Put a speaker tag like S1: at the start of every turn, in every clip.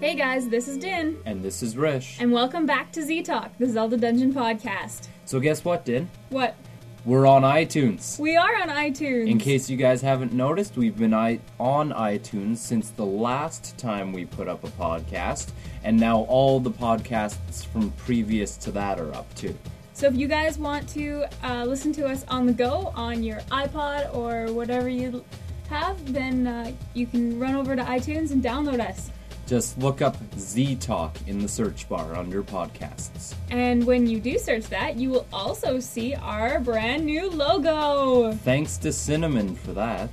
S1: Hey guys, this is Din,
S2: And this is Rish.
S1: and welcome back to Z Talk, the Zelda Dungeon podcast.
S2: So guess what, Din?
S1: What?
S2: We're on iTunes.
S1: We are on iTunes.
S2: In case you guys haven't noticed, we've been I- on iTunes since the last time we put up a podcast, and now all the podcasts from previous to that are up too.
S1: So if you guys want to uh, listen to us on the go on your iPod or whatever you have, then uh, you can run over to iTunes and download us.
S2: Just look up Z Talk in the search bar under podcasts.
S1: And when you do search that, you will also see our brand new logo.
S2: Thanks to Cinnamon for that.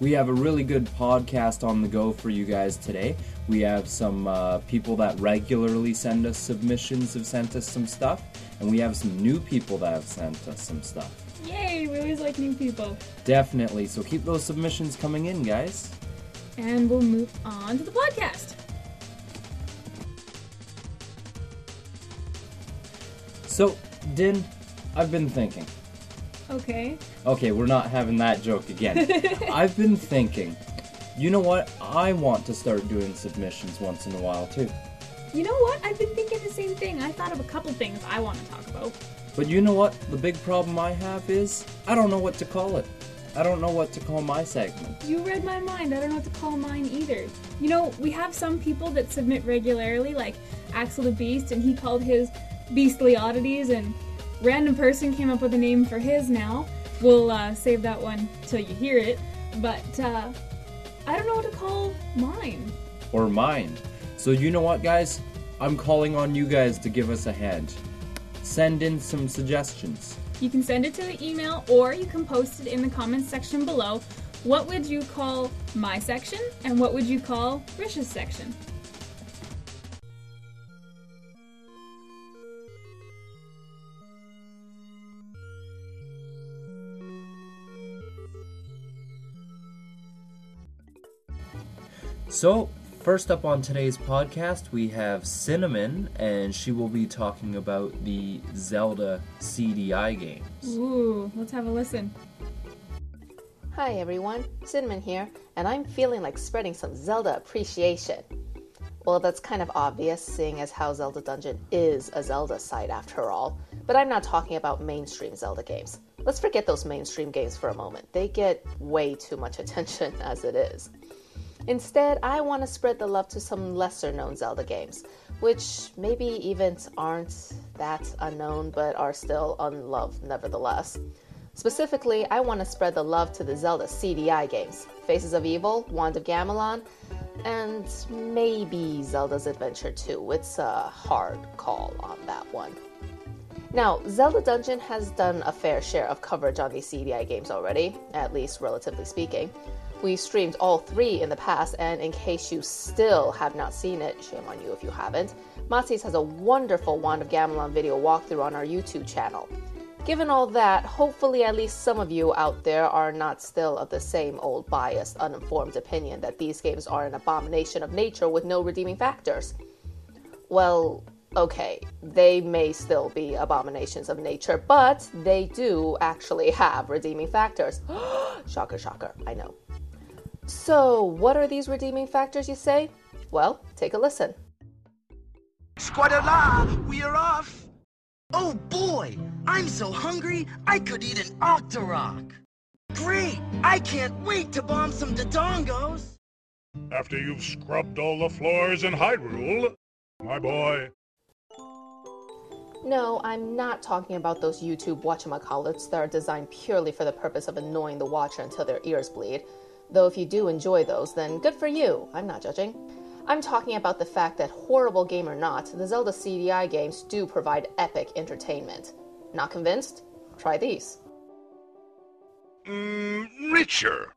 S2: We have a really good podcast on the go for you guys today. We have some uh, people that regularly send us submissions have sent us some stuff, and we have some new people that have sent us some stuff.
S1: Yay, we always like new people.
S2: Definitely. So keep those submissions coming in, guys.
S1: And we'll move on to the podcast.
S2: So, Din, I've been thinking.
S1: Okay.
S2: Okay, we're not having that joke again. I've been thinking. You know what? I want to start doing submissions once in a while too.
S1: You know what? I've been thinking the same thing. I thought of a couple things I want to talk about.
S2: But you know what? The big problem I have is I don't know what to call it. I don't know what to call my segment.
S1: You read my mind. I don't know what to call mine either. You know, we have some people that submit regularly, like Axel the Beast, and he called his Beastly Oddities, and random person came up with a name for his now. We'll uh, save that one till you hear it. But uh, I don't know what to call mine.
S2: Or mine. So you know what, guys? I'm calling on you guys to give us a hand. Send in some suggestions.
S1: You can send it to the email or you can post it in the comments section below. What would you call my section and what would you call Rish's section?
S2: So, first up on today's podcast, we have Cinnamon, and she will be talking about the Zelda CDI games.
S1: Ooh, let's have a listen.
S3: Hi everyone, Cinnamon here, and I'm feeling like spreading some Zelda appreciation. Well, that's kind of obvious, seeing as how Zelda Dungeon is a Zelda site after all, but I'm not talking about mainstream Zelda games. Let's forget those mainstream games for a moment. They get way too much attention as it is. Instead, I want to spread the love to some lesser known Zelda games, which maybe even aren't that unknown but are still unloved nevertheless. Specifically, I want to spread the love to the Zelda CDI games Faces of Evil, Wand of Gamelon, and maybe Zelda's Adventure 2. It's a hard call on that one. Now, Zelda Dungeon has done a fair share of coverage on these CDI games already, at least relatively speaking. We streamed all three in the past, and in case you still have not seen it, shame on you if you haven't, Matsi's has a wonderful Wand of Gamelon video walkthrough on our YouTube channel. Given all that, hopefully at least some of you out there are not still of the same old biased, uninformed opinion that these games are an abomination of nature with no redeeming factors. Well, okay, they may still be abominations of nature, but they do actually have redeeming factors. shocker, shocker, I know. So, what are these redeeming factors, you say? Well, take a listen.
S4: Squadala, we are off! Oh boy, I'm so hungry I could eat an Octorok! Great! I can't wait to bomb some Dodongos!
S5: After you've scrubbed all the floors in Hyrule, my boy.
S3: No, I'm not talking about those YouTube whatchamacallits that are designed purely for the purpose of annoying the watcher until their ears bleed. Though if you do enjoy those, then good for you. I'm not judging. I'm talking about the fact that, horrible game or not, the Zelda CDI games do provide epic entertainment. Not convinced? Try these.
S5: Mmm, richer.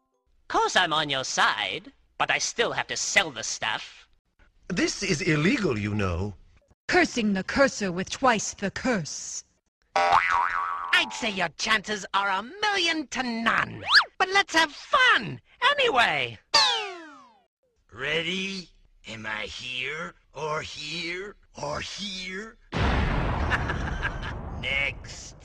S6: Course I'm on your side, but I still have to sell the stuff.
S4: This is illegal, you know.
S7: Cursing the cursor with twice the curse.
S6: I'd say your chances are a million to none. But let's have fun, anyway.
S4: Ready? Am I here, or here, or here? Next.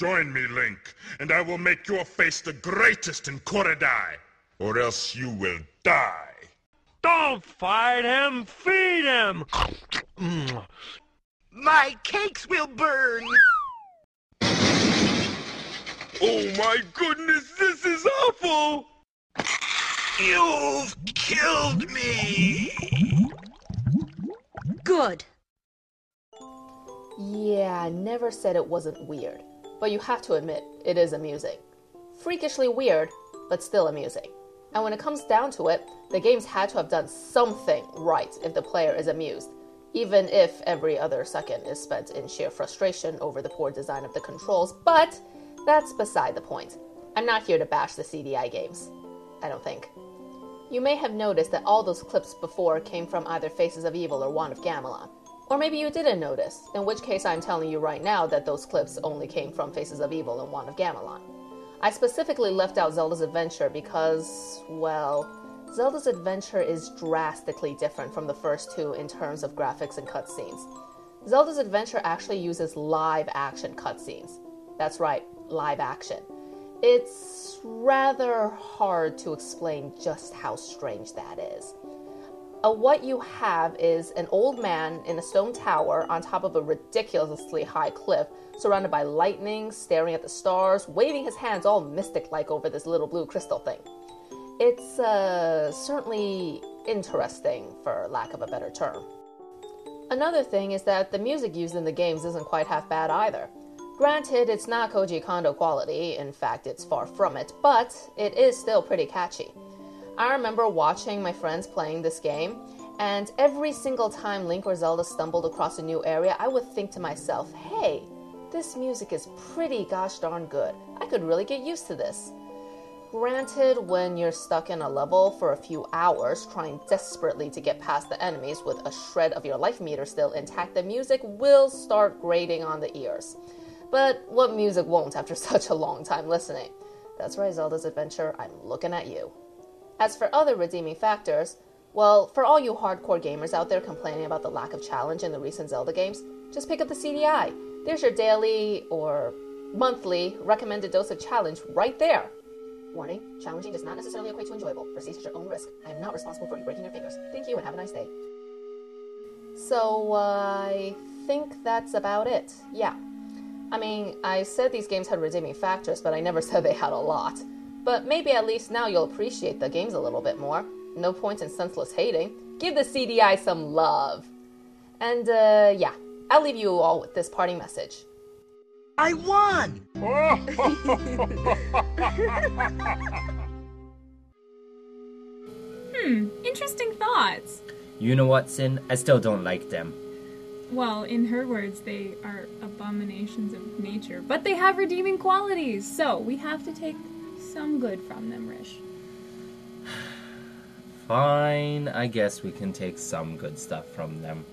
S5: Join me, Link, and I will make your face the greatest in Koridai, or else you will die.
S6: Don't fight him, feed him!
S4: My cakes will burn!
S5: Oh my goodness, this is awful!
S4: You've killed me!
S7: Good.
S3: Yeah, I never said it wasn't weird. But you have to admit, it is amusing. Freakishly weird, but still amusing. And when it comes down to it, the games had to have done something right if the player is amused, even if every other second is spent in sheer frustration over the poor design of the controls. But that's beside the point. I'm not here to bash the CDI games. I don't think. You may have noticed that all those clips before came from either Faces of Evil or Wand of Gamelon. Or maybe you didn't notice, in which case I'm telling you right now that those clips only came from Faces of Evil and Wand of Gamelon. I specifically left out Zelda's Adventure because, well, Zelda's Adventure is drastically different from the first two in terms of graphics and cutscenes. Zelda's Adventure actually uses live action cutscenes. That's right, live action. It's rather hard to explain just how strange that is. Uh, what you have is an old man in a stone tower on top of a ridiculously high cliff, surrounded by lightning, staring at the stars, waving his hands all mystic like over this little blue crystal thing. It's uh, certainly interesting, for lack of a better term. Another thing is that the music used in the games isn't quite half bad either. Granted, it's not Koji Kondo quality, in fact, it's far from it, but it is still pretty catchy. I remember watching my friends playing this game, and every single time Link or Zelda stumbled across a new area, I would think to myself, hey, this music is pretty gosh darn good. I could really get used to this. Granted, when you're stuck in a level for a few hours trying desperately to get past the enemies with a shred of your life meter still intact, the music will start grating on the ears. But what music won't after such a long time listening? That's right, Zelda's Adventure, I'm looking at you. As for other redeeming factors, well, for all you hardcore gamers out there complaining about the lack of challenge in the recent Zelda games, just pick up the CDI. There's your daily or monthly recommended dose of challenge right there. Warning challenging does not necessarily equate to enjoyable. Proceed at your own risk. I am not responsible for you breaking your fingers. Thank you and have a nice day. So, uh, I think that's about it. Yeah. I mean, I said these games had redeeming factors, but I never said they had a lot. But maybe at least now you'll appreciate the games a little bit more. No point in senseless hating. Give the CDI some love. And, uh, yeah, I'll leave you all with this parting message.
S4: I won!
S1: Hmm, interesting thoughts.
S2: You know what, Sin? I still don't like them.
S1: Well, in her words, they are abominations of nature, but they have redeeming qualities, so we have to take some good from them, Rish.
S2: Fine, I guess we can take some good stuff from them.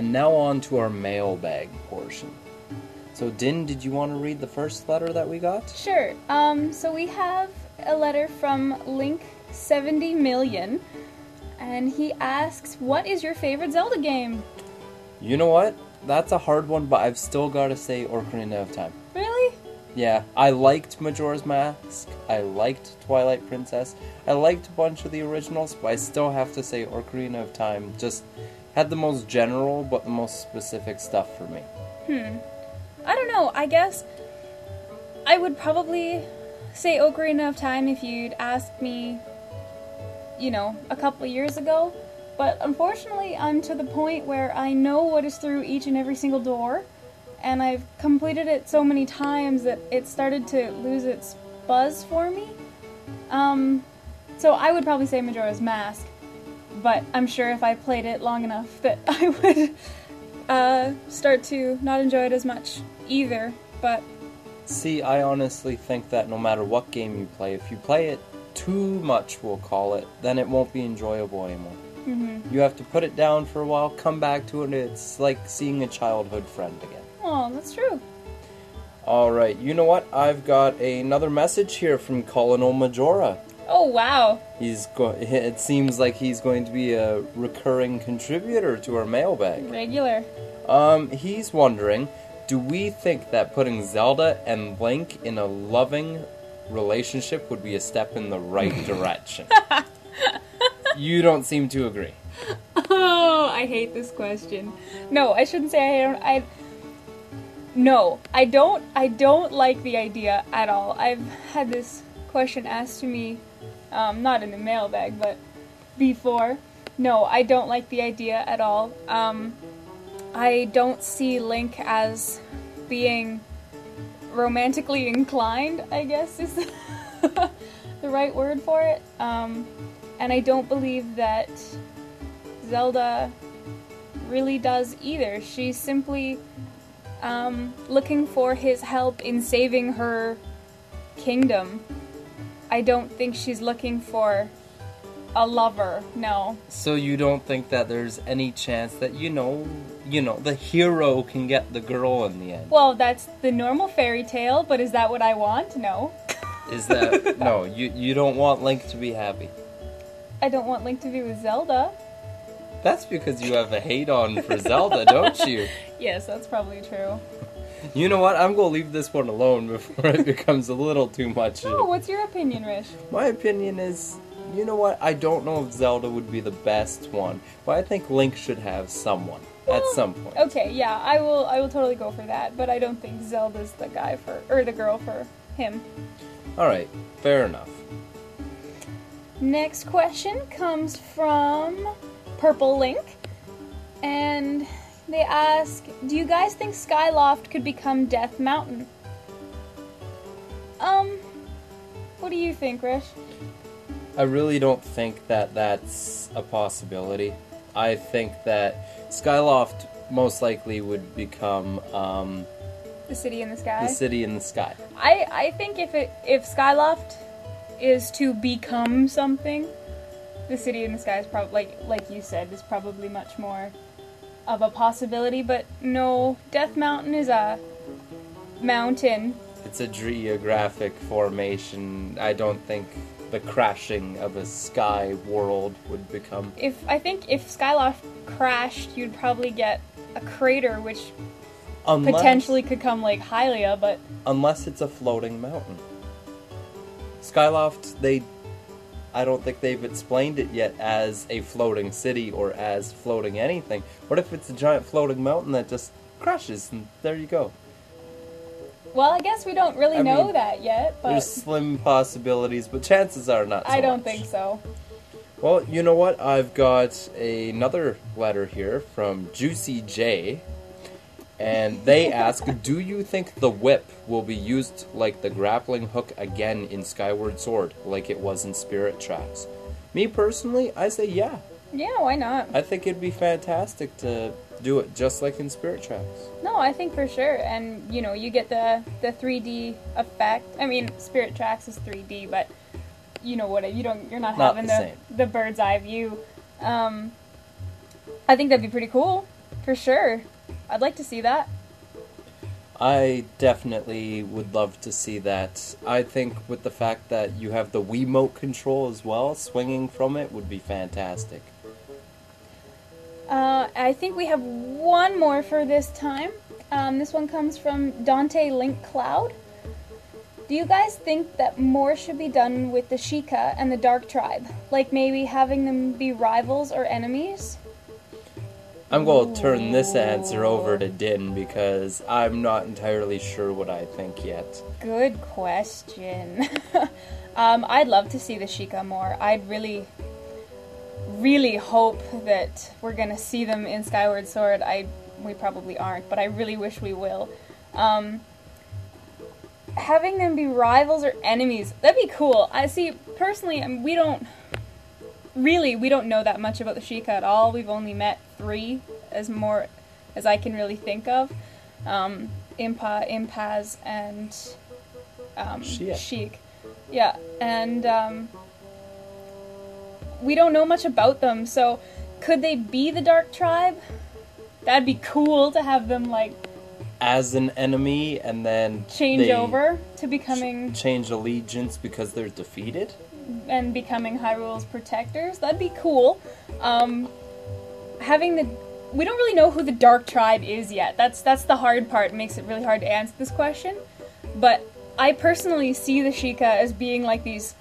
S2: And now on to our mailbag portion. So, Din, did you want to read the first letter that we got?
S1: Sure. Um, so we have a letter from Link 70 million, and he asks, "What is your favorite Zelda game?"
S2: You know what? That's a hard one, but I've still got to say Ocarina of Time.
S1: Really?
S2: Yeah, I liked Majora's Mask. I liked Twilight Princess. I liked a bunch of the originals, but I still have to say Ocarina of Time just had the most general but the most specific stuff for me.
S1: Hmm. I don't know. I guess I would probably say Ocarina of Time if you'd asked me, you know, a couple years ago. But unfortunately, I'm to the point where I know what is through each and every single door, and I've completed it so many times that it started to lose its buzz for me. Um, so I would probably say Majora's Mask, but I'm sure if I played it long enough that I would uh, start to not enjoy it as much either. But
S2: See, I honestly think that no matter what game you play, if you play it too much, we'll call it, then it won't be enjoyable anymore.
S1: mhm.
S2: You have to put it down for a while, come back to it, and it's like seeing a childhood friend again.
S1: oh, that's true.
S2: All right, you know what? I've got another message here from Colonel Majora.
S1: Oh wow.
S2: He's go- it seems like he's going to be a recurring contributor to our mailbag.
S1: Regular.
S2: Um, he's wondering, do we think that putting Zelda and Link in a loving relationship would be a step in the right direction? you don't seem to agree.
S1: Oh, I hate this question. No, I shouldn't say I don't. I no, I don't. I don't like the idea at all. I've had this question asked to me, um, not in the mailbag, but before. No, I don't like the idea at all. Um, I don't see Link as being romantically inclined. I guess is the right word for it. Um, and I don't believe that Zelda really does either. She's simply um, looking for his help in saving her kingdom. I don't think she's looking for a lover. No.
S2: So you don't think that there's any chance that you know, you know, the hero can get the girl in the end?
S1: Well, that's the normal fairy tale, but is that what I want? No.
S2: Is that no? You you don't want Link to be happy.
S1: I don't want Link to be with Zelda.
S2: That's because you have a hate on for Zelda, don't you?
S1: Yes, that's probably true.
S2: You know what? I'm gonna leave this one alone before it becomes a little too much.
S1: Oh, what's your opinion, Rish?
S2: My opinion is, you know what? I don't know if Zelda would be the best one, but I think Link should have someone at hmm. some point.
S1: Okay, yeah, I will. I will totally go for that, but I don't think Zelda's the guy for or the girl for him.
S2: All right, fair enough.
S1: Next question comes from Purple Link, and they ask, "Do you guys think Skyloft could become Death Mountain?" Um, what do you think, Rish?
S2: I really don't think that that's a possibility. I think that Skyloft most likely would become um,
S1: The city in the sky.
S2: the city in the sky.
S1: I I think if it if Skyloft is to become something, the city in the sky is probably like like you said is probably much more of a possibility. But no, Death Mountain is a mountain.
S2: It's a geographic formation. I don't think the crashing of a sky world would become.
S1: If I think if Skyloft crashed, you'd probably get a crater, which
S2: Unless,
S1: potentially could come Lake Hylia. But
S2: unless it's a floating mountain. Skyloft, they. I don't think they've explained it yet as a floating city or as floating anything. What if it's a giant floating mountain that just crashes and there you go?
S1: well, I guess we don't really
S2: I
S1: know
S2: mean,
S1: that yet. But
S2: There's slim possibilities, but chances are not. So
S1: I don't
S2: much.
S1: think so.
S2: Well, you know what? I've got another letter here from Juicy J. And they ask, do you think the whip will be used like the grappling hook again in Skyward Sword, like it was in Spirit Tracks? Me personally, I say yeah.
S1: Yeah, why not?
S2: I think it'd be fantastic to do it just like in Spirit Tracks.
S1: No, I think for sure, and you know, you get the the 3D effect. I mean, Spirit Tracks is 3D, but you know what? You don't. You're not,
S2: Not
S1: having
S2: the
S1: the
S2: same.
S1: the bird's eye view. Um, I think that'd be pretty cool, for sure. I'd like to see that.
S2: I definitely would love to see that. I think with the fact that you have the Wiimote control as well, swinging from it would be fantastic.
S1: Uh, I think we have one more for this time. Um, this one comes from Dante Link Cloud. Do you guys think that more should be done with the Sheikah and the Dark Tribe? Like maybe having them be rivals or enemies?
S2: I'm going to turn this answer over to Din because I'm not entirely sure what I think yet.
S1: Good question. um, I'd love to see the Sheikah more. I'd really, really hope that we're gonna see them in Skyward Sword. I we probably aren't, but I really wish we will. Um, having them be rivals or enemies that'd be cool. I see personally, I mean, we don't really we don't know that much about the Sheikah at all. We've only met three, as more as I can really think of. Um, Impa, Impaz, and um. Sheik. Yeah, and um, we don't know much about them. So, could they be the Dark Tribe? That'd be cool to have them like
S2: as an enemy and then
S1: change over to becoming
S2: change allegiance because they're defeated.
S1: and becoming Hyrule's protectors. That'd be cool. Um, having the we don't really know who the Dark Tribe is yet. That's that's the hard part. It makes it really hard to answer this question. But I personally see the Sheikah as being like these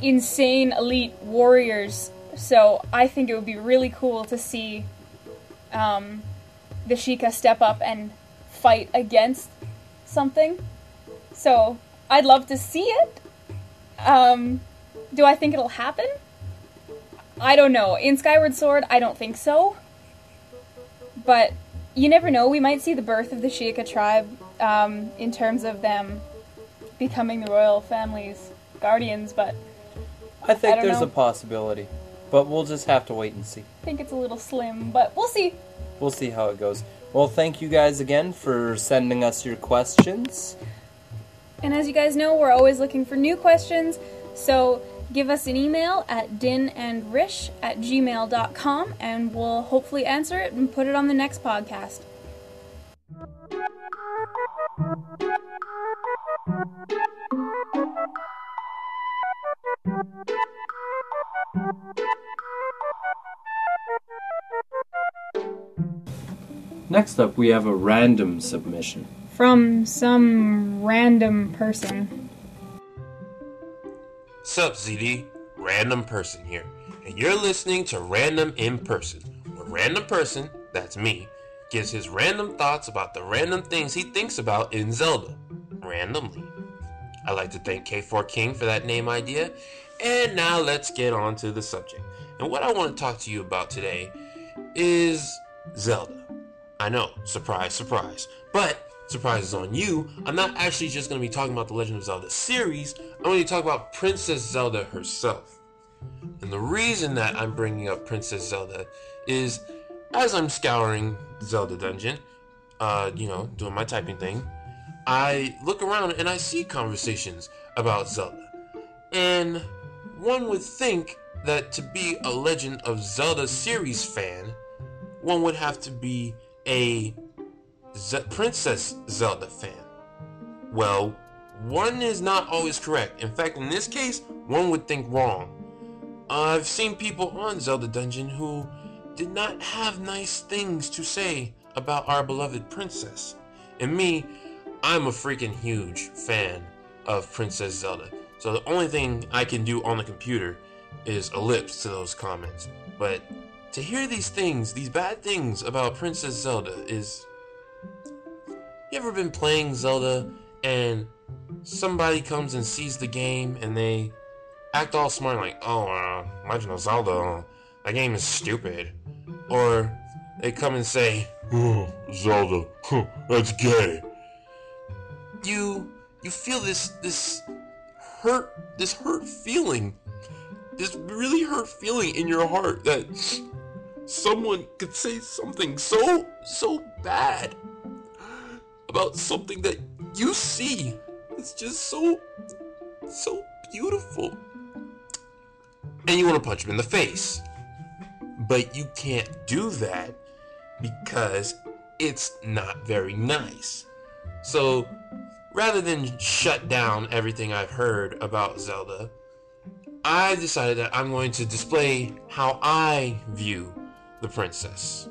S1: insane elite warriors. So I think it would be really cool to see um, the Sheikah step up and fight against something. So I'd love to see it. Um, do I think it'll happen? I don't know. In Skyward Sword, I don't think so. But you never know. We might see the birth of the Sheikah tribe um, in terms of them becoming the royal family's guardians, but
S2: I think
S1: I
S2: there's
S1: know.
S2: a possibility, but we'll just have to wait and see.
S1: I think it's a little slim. But we'll see.
S2: We'll see how it goes. Well, thank you guys again for sending us your questions.
S1: And as you guys know, we're always looking for new questions. So give us an email at dinandrish at gmail.com and we'll hopefully answer it and put it on the next podcast.
S2: Next up, we have a random submission.
S1: From some random person.
S8: Sup, ZD? Random person here, and you're listening to Random in Person, where random person, that's me, gives his random thoughts about the random things he thinks about in Zelda, randomly. I'd like to thank K4 King for that name idea, and now let's get on to the subject. And what I want to talk to you about today is Zelda. I know, surprise, surprise. But surprise is on you. I'm not actually just going to be talking about the Legend of Zelda series. I'm going to talk about Princess Zelda herself. And the reason that I'm bringing up Princess Zelda is as I'm scouring Zelda Dungeon, uh, you know, doing my typing thing, I look around and I see conversations about Zelda. And one would think that to be a Legend of Zelda series fan, one would have to be a Ze- Princess Zelda fan. Well, one is not always correct. In fact, in this case, one would think wrong. I've seen people on Zelda Dungeon who did not have nice things to say about our beloved princess. And me, I'm a freaking huge fan of Princess Zelda. So the only thing I can do on the computer is ellipse to those comments. But to hear these things, these bad things about Princess Zelda is. You ever been playing Zelda and somebody comes and sees the game and they act all smart like, oh, uh, Legend of Zelda, that game is stupid. Or they come and say, oh, Zelda, that's gay. You you feel this this hurt this hurt feeling, this really hurt feeling in your heart that someone could say something so so bad about something that you see. It's just so so beautiful. And you want to punch him in the face. But you can't do that because it's not very nice. So rather than shut down everything I've heard about Zelda, I decided that I'm going to display how I view the princess.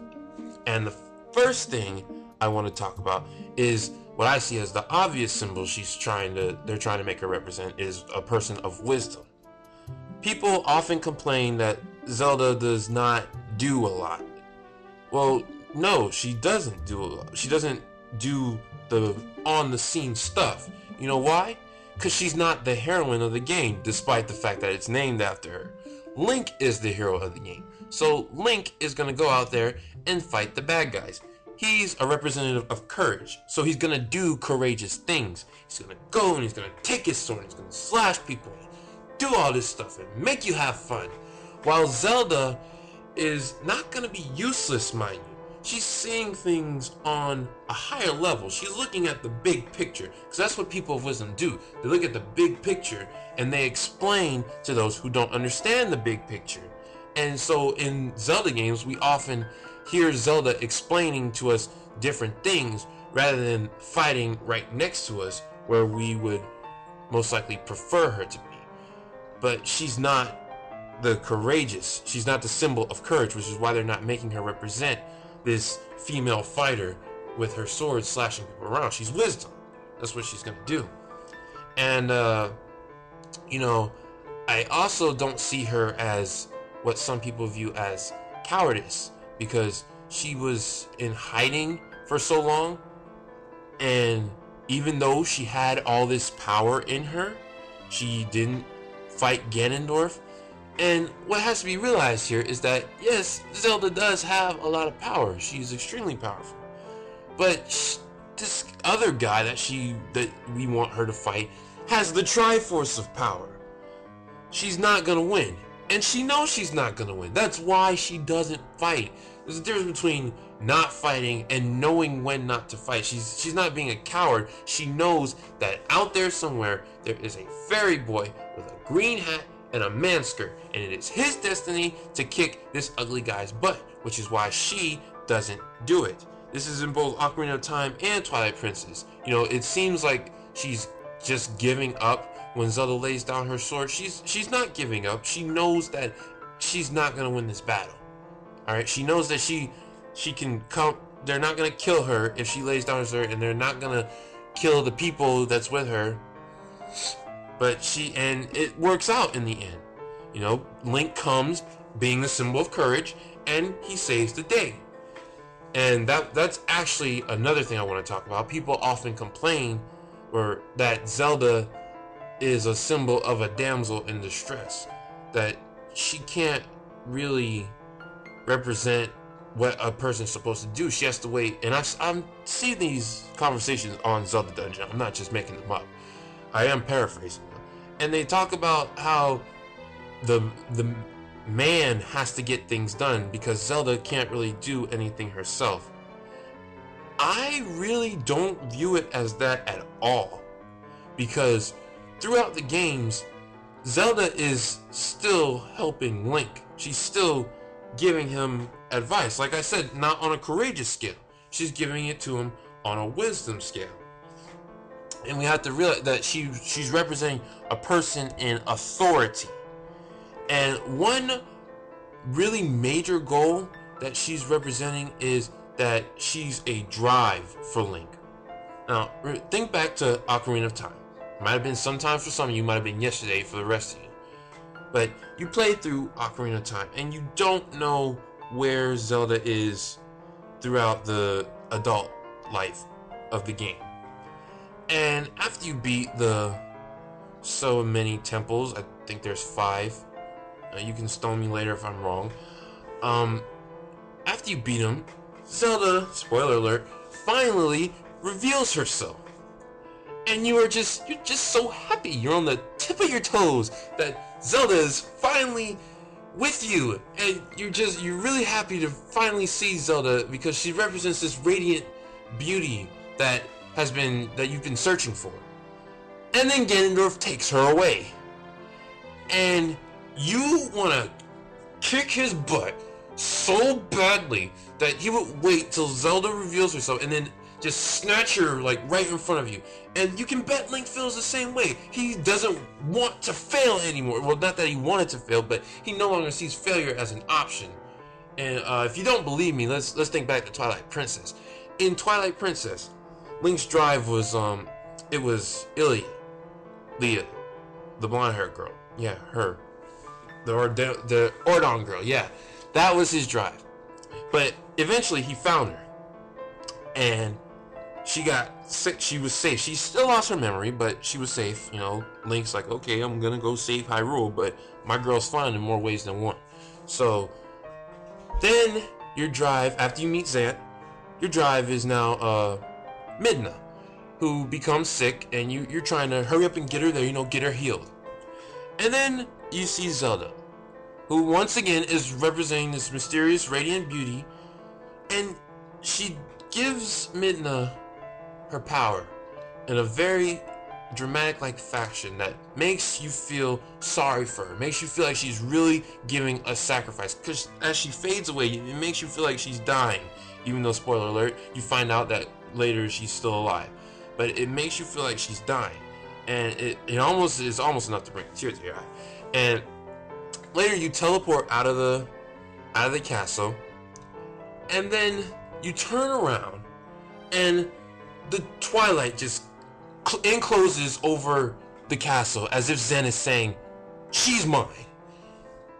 S8: And the first thing I want to talk about is what I see as the obvious symbol she's trying to they're trying to make her represent is a person of wisdom. People often complain that Zelda does not do a lot. Well, no, she doesn't do a lot. She doesn't do the on the scene stuff. You know why? Because she's not the heroine of the game, despite the fact that it's named after her. Link is the hero of the game. So Link is going to go out there and fight the bad guys. He's a representative of courage, so he's to do courageous things. He's to go and he's to take his sword, and he's to slash people, do all this stuff, and make you have fun. While Zelda is not to be useless, mind you. She's seeing things on a higher level. She's looking at the big picture. Because that's what people of wisdom do. They look at the big picture and they explain to those who don't understand the big picture. And so in Zelda games, we often hear Zelda explaining to us different things rather than fighting right next to us where we would most likely prefer her to be. But she's not the courageous. She's not the symbol of courage, which is why they're not making her represent this female fighter with her sword slashing people around. She's wisdom. That's what she's gonna do. And uh, you know, I also don't see her as what some people view as cowardice because she was in hiding for so long and even though she had all this power in her, she didn't fight Ganondorf. And what has to be realized here is that yes, Zelda does have a lot of power. She is extremely powerful. But this other guy that she that we want her to fight has the Triforce of power. She's not gonna win, and she knows she's not gonna win. That's why she doesn't fight. There's a difference between not fighting and knowing when not to fight. She's she's not being a coward. She knows that out there somewhere there is a fairy boy with a green hat and a man skirt, and it is his destiny to kick this ugly guy's butt, which is why she doesn't do it. This is in both Ocarina of Time and Twilight Princess. You know, it seems like she's just giving up when Zelda lays down her sword. She's she's not giving up. She knows that she's not gonna win this battle. All right, she knows that she she can come. They're not gonna kill her if she lays down her sword, and they're not gonna kill the people that's with her. But she and it works out in the end. You know, Link comes being the symbol of courage, and he saves the day. And that that's actually another thing I want to talk about. People often complain or that Zelda is a symbol of a damsel in distress. That she can't really represent what a person's supposed to do. She has to wait. And I, I'm seeing these conversations on Zelda Dungeon. I'm not just making them up. I am paraphrasing them. And they talk about how the the man has to get things done because Zelda can't really do anything herself. I really don't view it as that at all. Because throughout the games, Zelda is still helping Link. She's still giving him advice. Like I said, not on a courageous scale. She's giving it to him on a wisdom scale. And we have to realize that she she's representing a person in authority. And one really major goal that she's representing is that she's a drive for Link. Now, think back to Ocarina of Time. Might have been sometime for some of you, might have been yesterday for the rest of you. But you play through Ocarina of Time and you don't know where Zelda is throughout the adult life of the game. And after you beat the so many temples, I think there's five. Uh, you can stone me later if I'm wrong. Um, after you beat them, Zelda, spoiler alert, finally reveals herself. And you are just you're just so happy. You're on the tip of your toes that Zelda is finally with you. And you're just you're really happy to finally see Zelda because she represents this radiant beauty that has been that you've been searching for. And then Ganondorf takes her away. And you want to kick his butt so badly that he would wait till Zelda reveals herself and then just snatch her like right in front of you. And you can bet Link feels the same way. He doesn't want to fail anymore. Well, not that he wanted to fail, but he no longer sees failure as an option. And uh, if you don't believe me, let's let's think back to Twilight Princess. In Twilight Princess, Link's drive was um, it was Ilia, Leah, the blonde-haired girl. Yeah, her. The or the Ordon girl. Yeah, that was his drive. But eventually, he found her, and she got sick. She was safe. She still lost her memory, but she was safe. You know, Link's like, okay, I'm gonna go save Hyrule, but my girl's fine in more ways than one. So then your drive after you meet Zant, your drive is now uh Midna, who becomes sick, and you you're trying to hurry up and get her there. You know, get her healed. And then you see Zelda, who once again is representing this mysterious radiant beauty, and she gives Midna her power in a very dramatic like fashion that makes you feel sorry for her makes you feel like she's really giving a sacrifice because as she fades away it makes you feel like she's dying even though spoiler alert you find out that later she's still alive, but it makes you feel like she's dying, and it, it almost is almost enough to bring a tear to your eye. And later you teleport out of the out of the castle, and then you turn around, and the twilight just cl- encloses over the castle as if Zen is saying, "She's mine."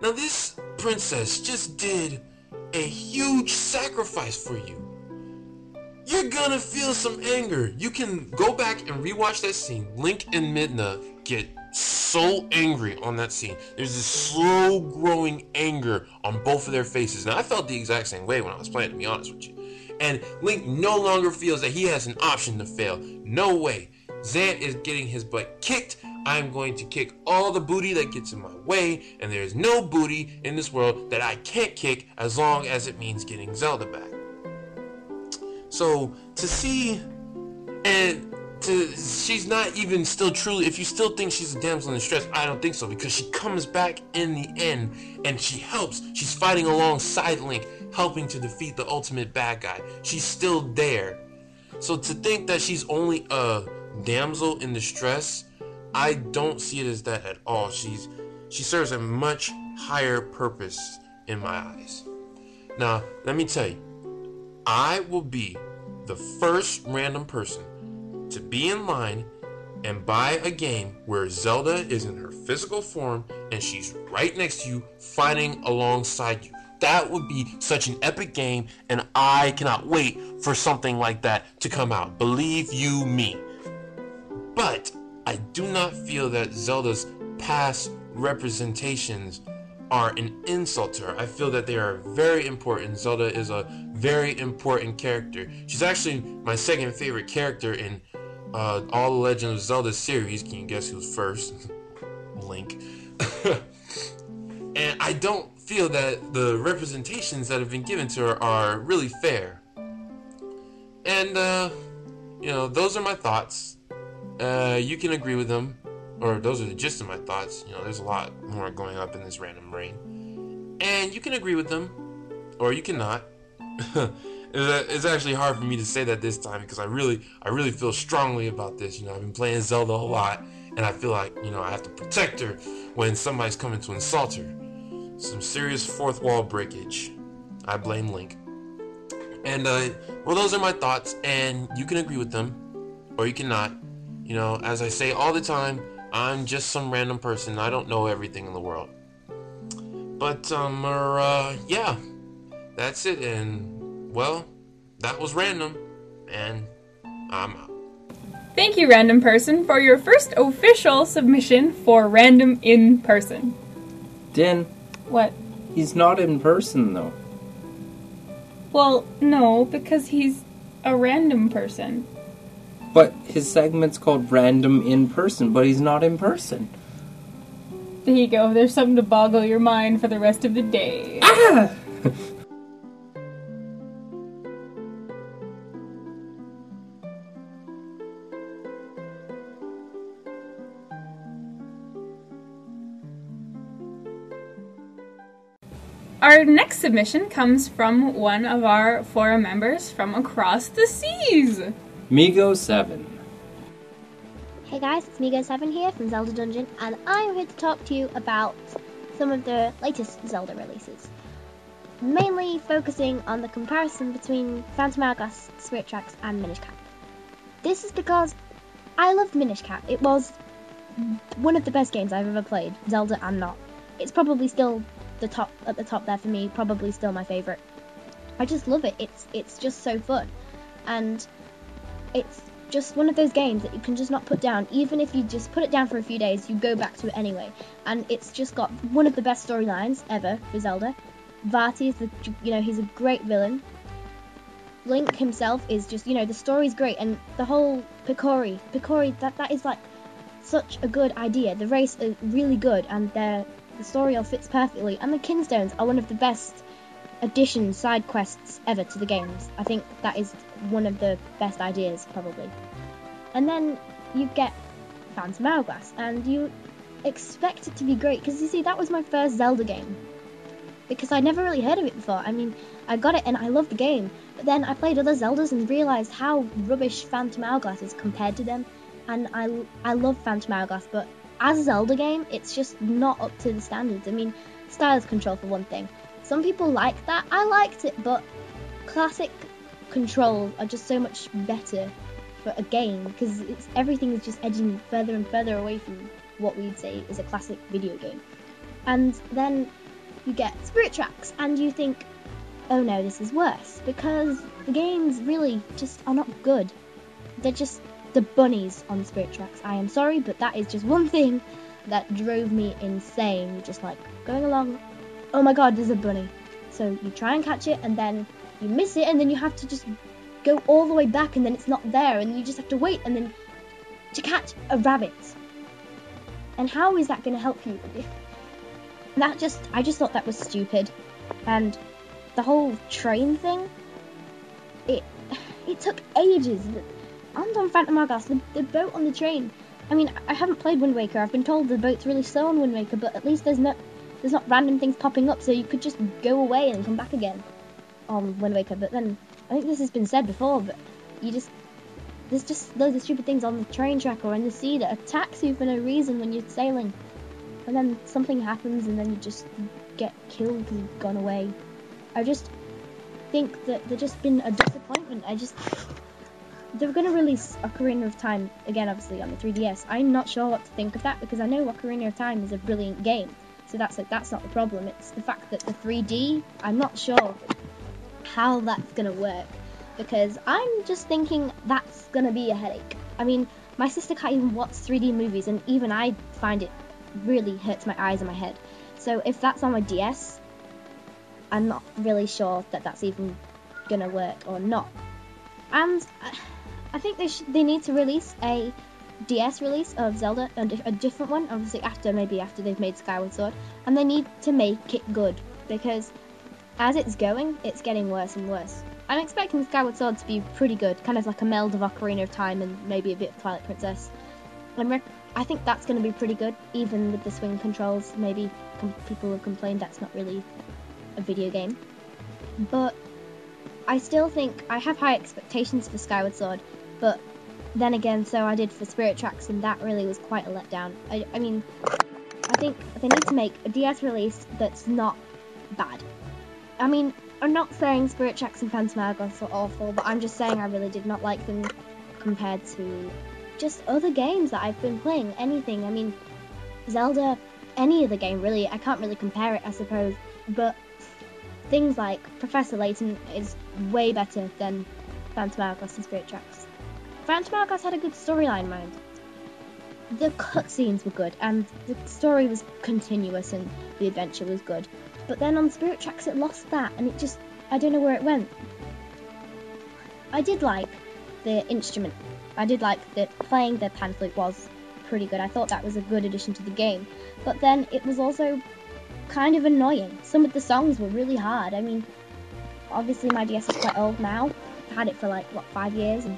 S8: Now this princess just did a huge sacrifice for you. You're gonna feel some anger. You can go back and rewatch that scene. Link and Midna get so angry on that scene. There's this slow growing anger on both of their faces. Now I felt the exact same way when I was playing, to be honest with you. And Link no longer feels that he has an option to fail. No way. Zant is getting his butt kicked. I'm going to kick all the booty that gets in my way, and there's no booty in this world that I can't kick as long as it means getting Zelda back. So to see and to she's not even still truly if you still think she's a damsel in distress, I don't think so because she comes back in the end and she helps. She's fighting alongside Link, helping to defeat the ultimate bad guy. She's still there. So to think that she's only a damsel in distress, I don't see it as that at all. She's she serves a much higher purpose in my eyes. Now, let me tell you, I will be the first random person to be in line and buy a game where Zelda is in her physical form and she's right next to you fighting alongside you. That would be such an epic game, and I cannot wait for something like that to come out. Believe you me. But I do not feel that Zelda's past representations are an insult to her. I feel that they are very important. Zelda is a very important character. She's actually my second favorite character in uh, all the Legend of Zelda series. Can you guess who's first? Link. and I don't feel that the representations that have been given to her are really fair. And, uh, you know, those are my thoughts. Uh, you can agree with them, or those are the gist of my thoughts. You know, there's a lot more going up in this random brain. And you can agree with them, or you cannot. it's actually hard for me to say that this time because I really, I really feel strongly about this. You know, I've been playing Zelda a lot, and I feel like, you know, I have to protect her when somebody's coming to insult her. Some serious fourth wall breakage. I blame Link. And, uh, well, those are my thoughts, and you can agree with them, or you cannot. You know, as I say all the time, I'm just some random person. I don't know everything in the world. But, um, er, uh, yeah, that's it. And, well, that was random. And I'm out.
S1: Thank you, random person, for your first official submission for random in person.
S2: Din,
S1: What?
S2: he's not in person though.
S1: Well, no, because he's a random person.
S2: But his segment's called Random in Person, but he's not in person.
S1: There you go. There's something to boggle your mind for the rest of the day. Ah! Our next submission comes from one of our forum members from across the seas.
S2: Migo7.
S9: Hey guys, it's Migo7 here from Zelda Dungeon, and I'm here to talk to you about some of the latest Zelda releases. Mainly focusing on the comparison between Phantom Hourglass, Spirit Tracks, and Minish Cap. This is because I loved Minish Cap. It was one of the best games I've ever played, Zelda and not. It's probably still the top at the top there for me, probably still my favorite. I just love it. It's it's just so fun. And it's just one of those games that you can just not put down. Even if you just put it down for a few days, you go back to it anyway. And it's just got one of the best storylines ever for Zelda. Vaati is the, you know, he's a great villain. Link himself is just, you know, the story's great, and the whole Picori, Picori, that that is like such a good idea. The race is really good, and the the story all fits perfectly. And the Kinstones are one of the best additions, side quests ever to the games. I think that is one of the best ideas, probably. And then you get Phantom Hourglass, and you expect it to be great because you see, that was my first Zelda game. because I never really heard of it before. I mean, I got it and I loved the game, but then I played other Zeldas and realized how rubbish Phantom Hourglass is compared to them. And I, I love Phantom Hourglass, but as a Zelda game, it's just not up to the standards. I mean, stylus control for one thing. Some people like that. I liked it, but classic controls are just so much better for a game because it's everything is just edging further and further away from what we'd say is a classic video game. And then you get Spirit Tracks, and you think, oh no, this is worse because the games really just are not good. They're just the bunnies on Spirit Tracks. I am sorry, but that is just one thing that drove me insane. Just like going along, oh my god, there's a bunny. So you try and catch it, and then you miss it, and then you have to just go all the way back, and then it's not there, and you just have to wait, and then to catch a rabbit. And how is that going to help you? That just, I just thought that was stupid, and the whole train thing, it, it took ages. And on Phantom Hourglass, the, the boat on the train. I mean, I haven't played Wind Waker. I've been told the boat's really slow on Wind Waker, but at least there's not there's not random things popping up, so you could just go away and come back again on Wind Waker. But then I think this has been said before, but you just there's just loads of stupid things on the train track or in the sea that attacks you for no reason when you're sailing, and then something happens and then you just get killed and gone away. I just think that they've just been a disappointment. I just they're going to release Ocarina of Time again, obviously on the 3DS. I'm not sure what to think of that because I know Ocarina of Time is a brilliant game, so that's like that's not the problem. It's the fact that the 3D. I'm not sure how that's going to work because I'm just thinking that's going to be a headache. I mean, my sister can't even watch 3D movies, and even I find it really hurts my eyes and my head. So if that's on my DS, I'm not really sure that that's even gonna work or not. And uh, I think they sh- they need to release a DS release of Zelda, a, a different one, obviously after maybe after they've made Skyward Sword, and they need to make it good because as it's going, it's getting worse and worse. I'm expecting Skyward Sword to be pretty good, kind of like a meld of Ocarina of Time and maybe a bit of Twilight Princess. I'm I think that's going to be pretty good, even with the swing controls. Maybe people have complained that's not really a video game, but I still think I have high expectations for Skyward Sword, but then again, so I did for Spirit Tracks, and that really was quite a letdown. I, I mean, I think they need to make a DS release that's not bad. I mean, I'm not saying Spirit Tracks and Phantom Hourglass are awful, but I'm just saying I really did not like them compared to just other games that I've been playing. Anything. I mean, Zelda, any other game really. I can't really compare it, I suppose. But things like Professor Layton is way better than Phantom Hourglass and Spirit Tracks. Phantom Hourglass had a good storyline, mind. The cutscenes were good, and the story was continuous, and the adventure was good. But then on Spirit Tracks, it lost that, and it just I don't know where it went. I did like the instrument. I did like that playing the pan flute was pretty good. I thought that was a good addition to the game. But then it was also kind of annoying. Some of the songs were really hard. I mean, obviously my DS is quite old now. I've had it for like what five years, and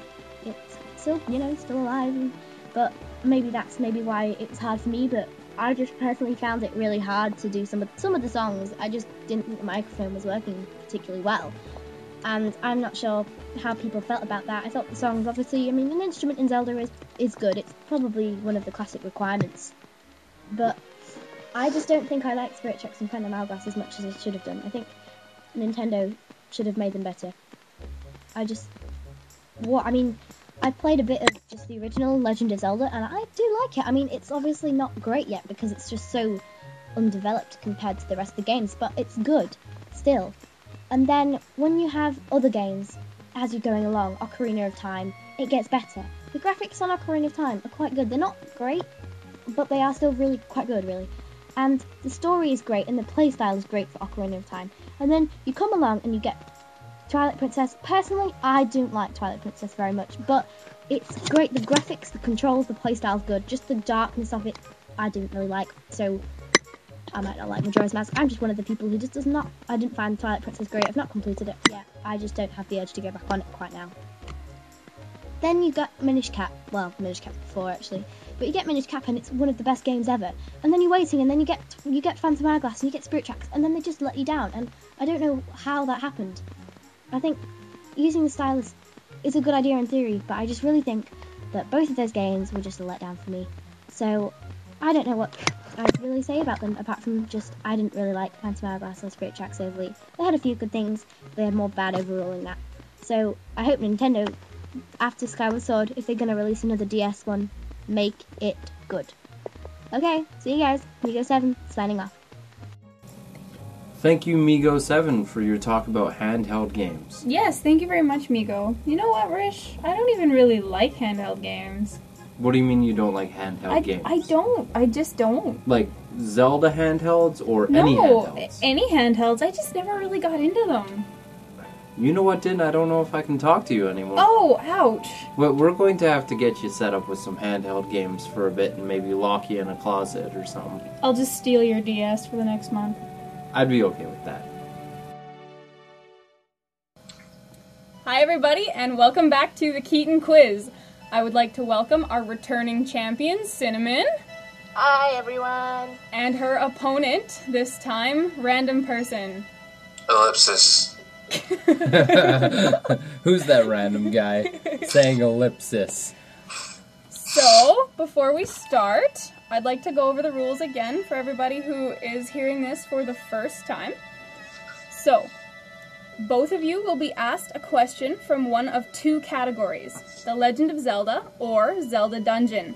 S9: still you know still alive. And, but maybe that's maybe why it was hard for me. But I just personally found it really hard to do some of some of the songs. I just didn't think the microphone was working particularly well, and I'm not sure how people felt about that. I thought the songs, obviously, I mean, an instrument in Zelda is is good. It's probably one of the classic requirements, but I just don't think I like Spirit Tracks and Phantom Hourglass as much as I should have done. I think Nintendo should have made them better. I just what I mean. I played a bit of just the original Legend of Zelda, and I do like it. I mean, it's obviously not great yet because it's just so undeveloped compared to the rest of the games, but it's good still. And then when you have other games as you're going along, Ocarina of Time, it gets better. The graphics on Ocarina of Time are quite good. They're not great, but they are still really quite good, really. And the story is great, and the playstyle is great for Ocarina of Time. And then you come along and you get Twilight Princess. Personally, I don't like Twilight Princess very much, but it's great. The graphics, the controls, the playstyle's good. Just the darkness of it, I didn't really like. So I might not like Majora's Mask. I'm just one of the people who just does not. I didn't find Twilight Princess great. I've not completed it yet. I just don't have the urge to go back on it quite now. then you got Minish Cap. Well, Minish Cap before actually, but you get Minish Cap and it's one of the best games ever. And then you're waiting, and then you get you get Phantom Hourglass and you get Spirit Tracks, and then they just let you down. And I don't know how that happened. I think using the stylus is a good idea in theory, but I just really think that both of those games were just a letdown for me. So I don't know what I'd really say about them apart from just I didn't really like Phantom Hourglass or Spirit Tracks overly. They had a few good things, but they had more bad overall than that. So I hope Nintendo, after Skyward Sword, if they're gonna release another DS one, make it good. Okay, see you guys. Migo Seven signing off.
S2: Thank you, Migo7, for your talk about handheld games.
S1: Yes, thank you very much, Migo. You know what, Rish? I don't even really like handheld games.
S2: What do you mean you don't like handheld
S1: I,
S2: games?
S1: I don't. I just don't.
S2: Like Zelda handhelds or
S1: No,
S2: any handhelds?
S1: any handhelds. I just never really got into them.
S2: You know what, Din? I don't know if I can talk to you anymore.
S1: Oh, ouch.
S2: But we're going to have to get you set up with some handheld games for a bit and maybe lock you in a closet or something.
S1: I'll just steal your DS for the next month.
S2: I'd be okay with that.
S1: Hi, everybody, and welcome back to the Keaton Quiz. I would like to welcome our returning champion, Cinnamon,
S3: Hi, everyone.
S1: and her opponent, this time, Random Person.
S8: Ellipsis.
S2: Who's that random guy saying ellipsis?
S1: So, before we start, I'd like to go over the rules again for everybody who is hearing this for the first time. So, both of you will be asked a question from one of two categories The Legend of Zelda or Zelda Dungeon.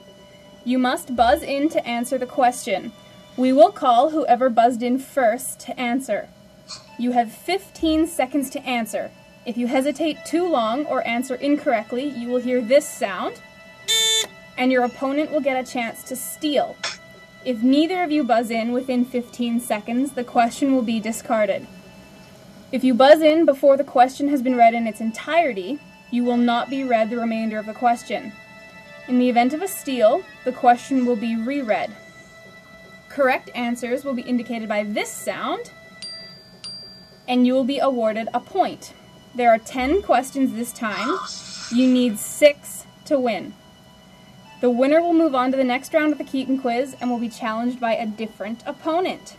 S1: You must buzz in to answer the question. We will call whoever buzzed in first to answer. You have 15 seconds to answer. If you hesitate too long or answer incorrectly, you will hear this sound and your opponent will get a chance to steal. If neither of you buzz in within 15 seconds, the question will be discarded. If you buzz in before the question has been read in its entirety, you will not be read the remainder of the question. In the event of a steal, the question will be reread. Correct answers will be indicated by this sound, and you will be awarded a point. There are 10 questions this time. You need 6 to win. The winner will move on to the next round of the Keaton quiz and will be challenged by a different opponent.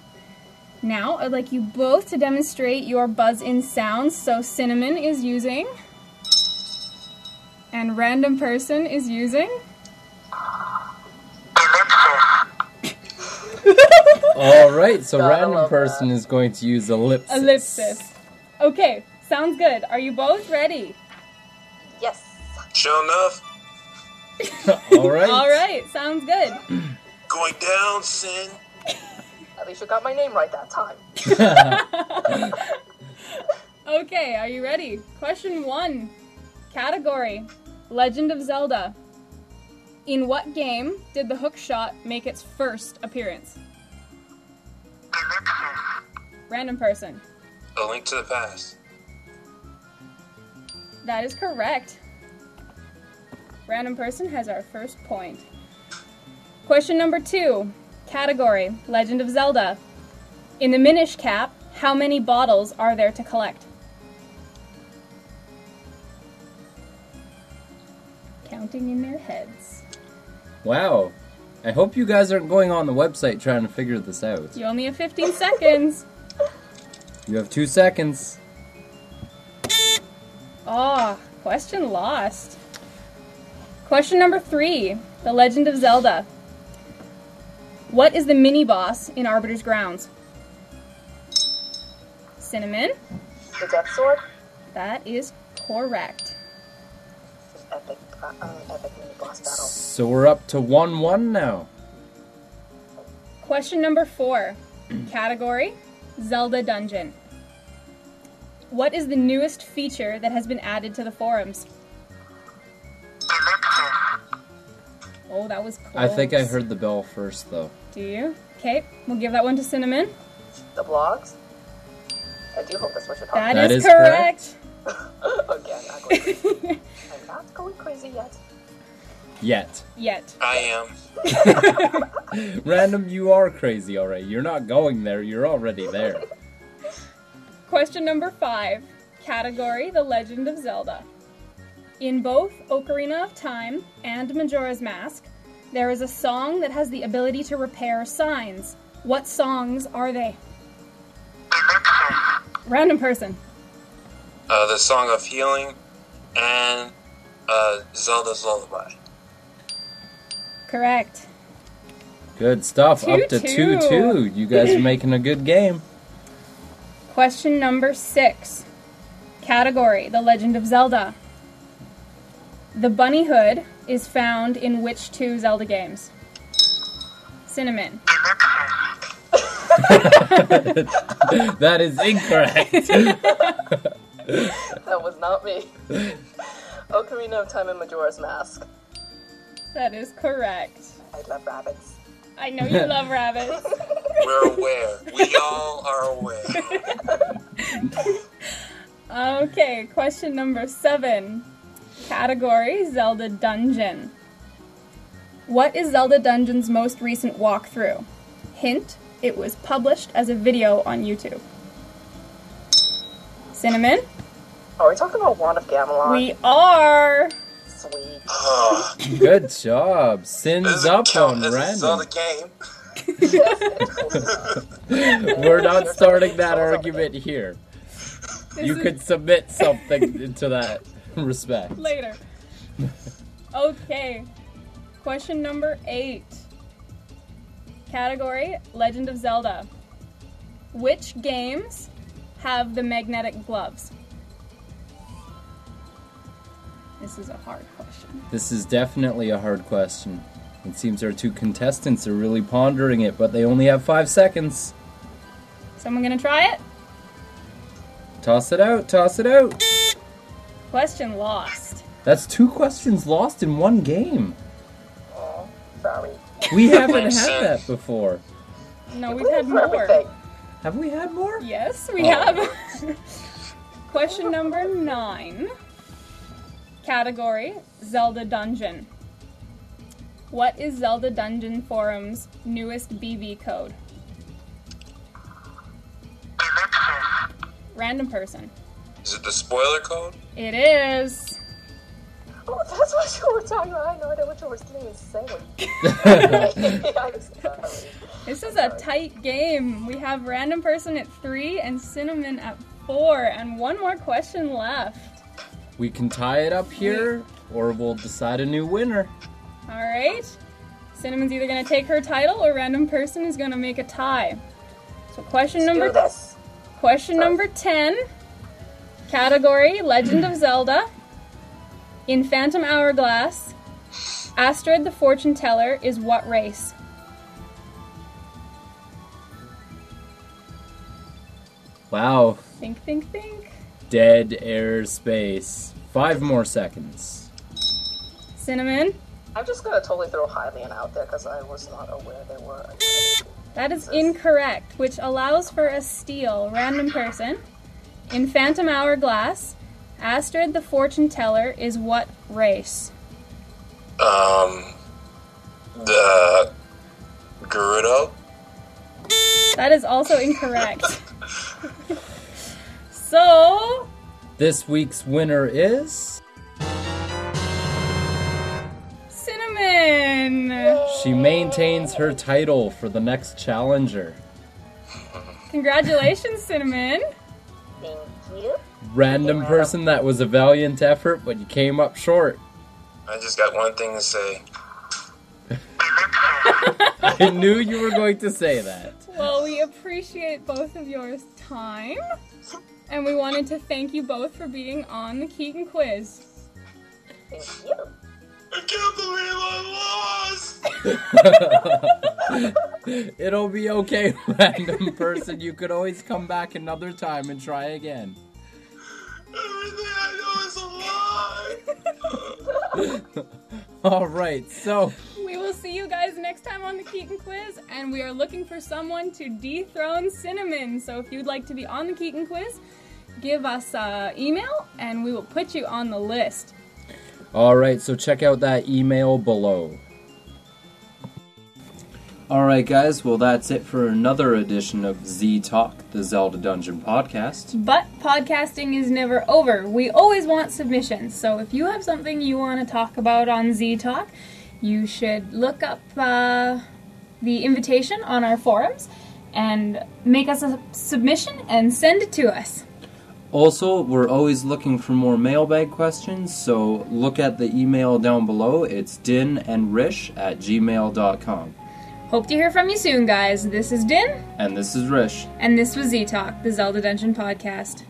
S1: Now, I'd like you both to demonstrate your buzz in sounds. So, Cinnamon is using, and Random Person is using.
S2: All right, so
S3: Gotta
S2: random person is going to use ellipsis.
S1: Ellipsis. Okay, sounds good. Are you both ready?
S3: Yes.
S8: Sure enough,
S2: All right.
S1: All right, sounds good.
S8: going down, Sin.
S3: At least you got my name right that time.
S1: Okay, are you ready? Question one Category Legend of Zelda. In what game did the hook shot make its first appearance? Random person.
S8: A link to the past.
S1: That is correct. Random person has our first point. Question number two. Category Legend of Zelda. In the Minish Cap, how many bottles are there to collect? Counting in their heads.
S2: Wow. I hope you guys aren't going on the website trying to figure this out.
S1: You only have 15 seconds.
S2: You have two seconds.
S1: Oh, question lost. Question number three The Legend of Zelda. What is the mini boss in Arbiter's Grounds? Cinnamon?
S3: The Death Sword.
S1: That is correct.
S3: Epic, uh, uh, epic mini boss battle.
S2: So we're up to 1 1 now.
S1: Question number four Category Zelda Dungeon. What is the newest feature that has been added to the forums? Oh, that was close.
S2: I think I heard the bell first, though.
S1: Do you? Okay, we'll give that one to Cinnamon.
S3: The blogs. I do hope this what you're
S1: That
S2: That
S1: is,
S2: is
S1: correct.
S3: about. Again, not going crazy. I'm not going crazy yet.
S2: Yet.
S1: Yet.
S8: I am.
S2: Random, you are crazy, already. You're not going there, you're already there.
S1: Question number five. Category The Legend of Zelda. In both Ocarina of Time and Majora's Mask, there is a song that has the ability to repair signs. What songs are they? Random person.
S8: Uh, the Song of Healing and uh, Zelda's Lullaby.
S1: Correct.
S2: Good stuff. Up to 2
S1: Two,
S2: 2.
S1: two.
S2: You guys are making a good game.
S1: Question number six. Category The Legend of Zelda. The bunny hood is found in which two Zelda games? Cinnamon.
S2: that is incorrect.
S3: That was not me. Ocarina of Time and Majora's Mask.
S1: That is correct.
S3: I love rabbits.
S1: I know you love rabbits.
S8: We're aware. We all are aware.
S1: Okay, question number seven. Category Zelda Dungeon. What is Zelda Dungeon's most recent walkthrough? Hint, it was published as a video on YouTube. Cinnamon?
S3: Are we talking about Wand of Gamelon?
S1: We are!
S3: Sweet.
S8: Oh,
S2: Good job. Sins
S8: doesn't
S2: up
S8: count
S2: on
S8: as a
S2: random.
S8: Zelda game.
S2: We're not starting that argument here. You
S1: is-
S2: could submit something into that respect.
S1: Later. Okay. Question number eight. Category Legend of Zelda. Which games have the magnetic gloves? This is a hard question.
S2: This is definitely a hard question. It seems our two contestants are really pondering it, but they only have five seconds.
S1: Someone gonna try it?
S2: Toss it out, toss it out.
S1: Question lost.
S2: That's two questions lost in one game.
S3: Oh, sorry.
S2: We haven't had
S8: sense.
S2: that before.
S1: No, we've had more.
S3: everything.
S2: Have we had more?
S1: Yes, we
S2: Oh.
S1: have. Question number nine. Category Zelda Dungeon. What is Zelda Dungeon Forum's newest BB code? Random person.
S8: Is it the spoiler code?
S1: It is.
S3: Oh, that's what you were talking about. I had no idea what you were even saying. I'm sorry.
S1: This is a tight game. We have random person at three and cinnamon at four, and one more question left.
S2: We can tie it up here, or we'll decide a new winner.
S1: All right. Cinnamon's either gonna take her title, or random person is gonna make a tie. So question
S3: Let's
S1: number
S3: do this.
S1: question number ten. Category Legend of Zelda. In Phantom Hourglass, Astrid the Fortune Teller is what race?
S2: Wow,
S1: Think, think, think.
S2: dead air space. Five more seconds.
S1: Cinnamon.
S3: I'm just gonna totally throw Hylian out there because I was not aware they were.
S1: That is incorrect, which allows for a steal. Random person. In Phantom Hourglass, Astrid the Fortune Teller is what race?
S8: Um, the Gerudo.
S1: That is also incorrect. so,
S2: This week's winner is.
S1: Cinnamon!
S2: She maintains her title for the next challenger.
S1: Congratulations, Cinnamon!
S3: Thank you.
S2: Random person, that was a valiant effort, but you came up short.
S8: I just got one thing to say.
S2: I knew you were going to say that.
S1: Well, we appreciate both of your time, and we wanted to thank you both for being on the Keaton quiz.
S3: Thank you.
S8: I can't believe I lost!
S2: It'll be okay, random person. You could always come back another time and try again.
S8: Everything I know is a lie!
S2: Alright, so
S1: We will see you guys next time on the Keaton Quiz, and we are looking for someone to dethrone Cinnamon. So if you'd like to be on the Keaton Quiz, give us an email, and we will put you on the list.
S2: Alright, so check out that email below. Alright, guys, well, that's it for another edition of Z Talk, the Zelda Dungeon podcast.
S1: But podcasting is never over. We always want submissions. So if you have something you want to talk about on Z Talk, you should look up uh, the invitation on our forums and make us a submission and send it to us.
S2: Also, we're always looking for more mailbag questions, so look at the email down below. It's dinandrish at gmail.com.
S1: Hope to hear from you soon, guys. This is Din,
S2: And this is Rish.
S1: and this was Z Talk, the Zelda Dungeon podcast.